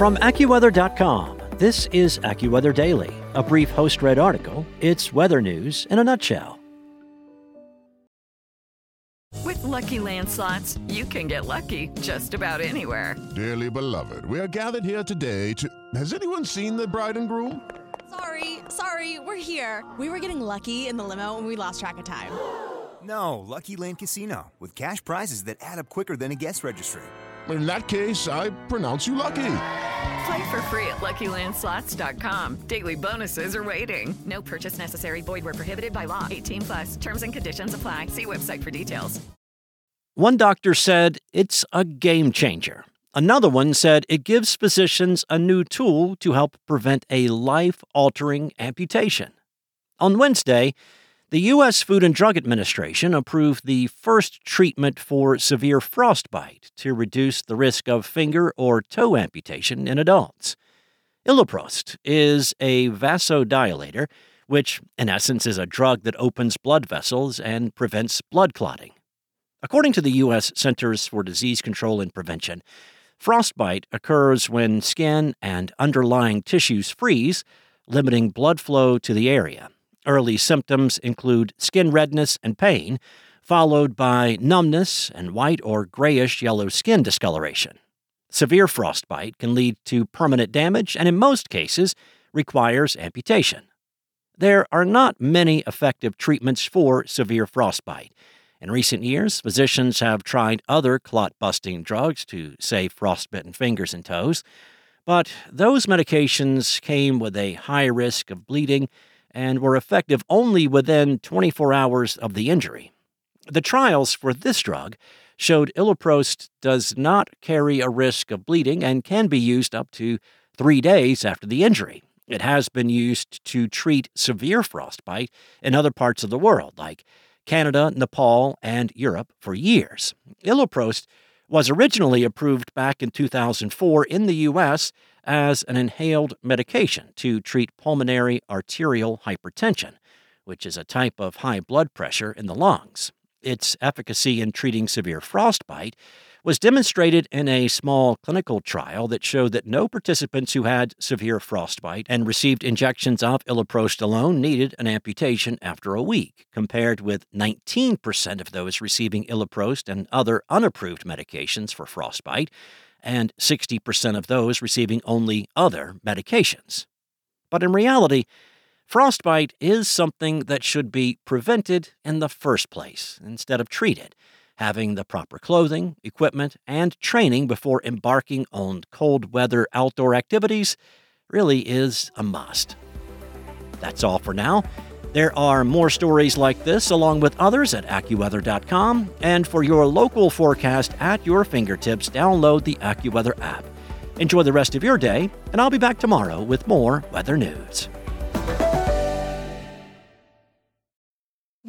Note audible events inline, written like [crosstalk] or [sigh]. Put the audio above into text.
From AccuWeather.com, this is AccuWeather Daily, a brief host read article. It's weather news in a nutshell. With LuckyLand Slots, you can get lucky just about anywhere. Dearly beloved, we are gathered here today to. Has anyone seen the bride and groom? Sorry, sorry, we're here. We were getting lucky in the limo and we lost track of time. [gasps] No, Lucky Land Casino, with cash prizes that add up quicker than a guest registry. In that case, I pronounce you lucky. Play for free at LuckyLandSlots.com. Daily bonuses are waiting. No purchase necessary. Void where prohibited by law. 18 plus. Terms and conditions apply. See website for details. One doctor said it's a game changer. Another one said it gives physicians a new tool to help prevent a life altering amputation. On Wednesday, the U.S. Food and Drug Administration approved the first treatment for severe frostbite to reduce the risk of finger or toe amputation in adults. Iloprost is a vasodilator, which in essence is a drug that opens blood vessels and prevents blood clotting. According to the U.S. Centers for Disease Control and Prevention, frostbite occurs when skin and underlying tissues freeze, limiting blood flow to the area. Early symptoms include skin redness and pain, followed by numbness and white or grayish yellow skin discoloration. Severe frostbite can lead to permanent damage and, in most cases, requires amputation. There are not many effective treatments for severe frostbite. In recent years, physicians have tried other clot busting drugs to save frostbitten fingers and toes, but those medications came with a high risk of bleeding and were effective only within 24 hours of the injury. The trials for this drug showed iloprost does not carry a risk of bleeding and can be used up to three days after the injury. It has been used to treat severe frostbite in other parts of the world, like Canada, Nepal, and Europe, for years. Iloprost was originally approved back in 2004 in the U.S. as an inhaled medication to treat pulmonary arterial hypertension, which is a type of high blood pressure in the lungs. Its efficacy in treating severe frostbite was demonstrated in a small clinical trial that showed that no participants who had severe frostbite and received injections of iloprost alone needed an amputation after a week, compared with 19% of those receiving iloprost and other unapproved medications for frostbite, and 60% of those receiving only other medications. But in reality, frostbite is something that should be prevented in the first place instead of treated having the proper clothing, equipment, and training before embarking on cold weather outdoor activities really is a must. That's all for now. There are more stories like this, along with others, at AccuWeather.com. And for your local forecast at your fingertips, download the AccuWeather app. Enjoy the rest of your day, and I'll be back tomorrow with more weather news.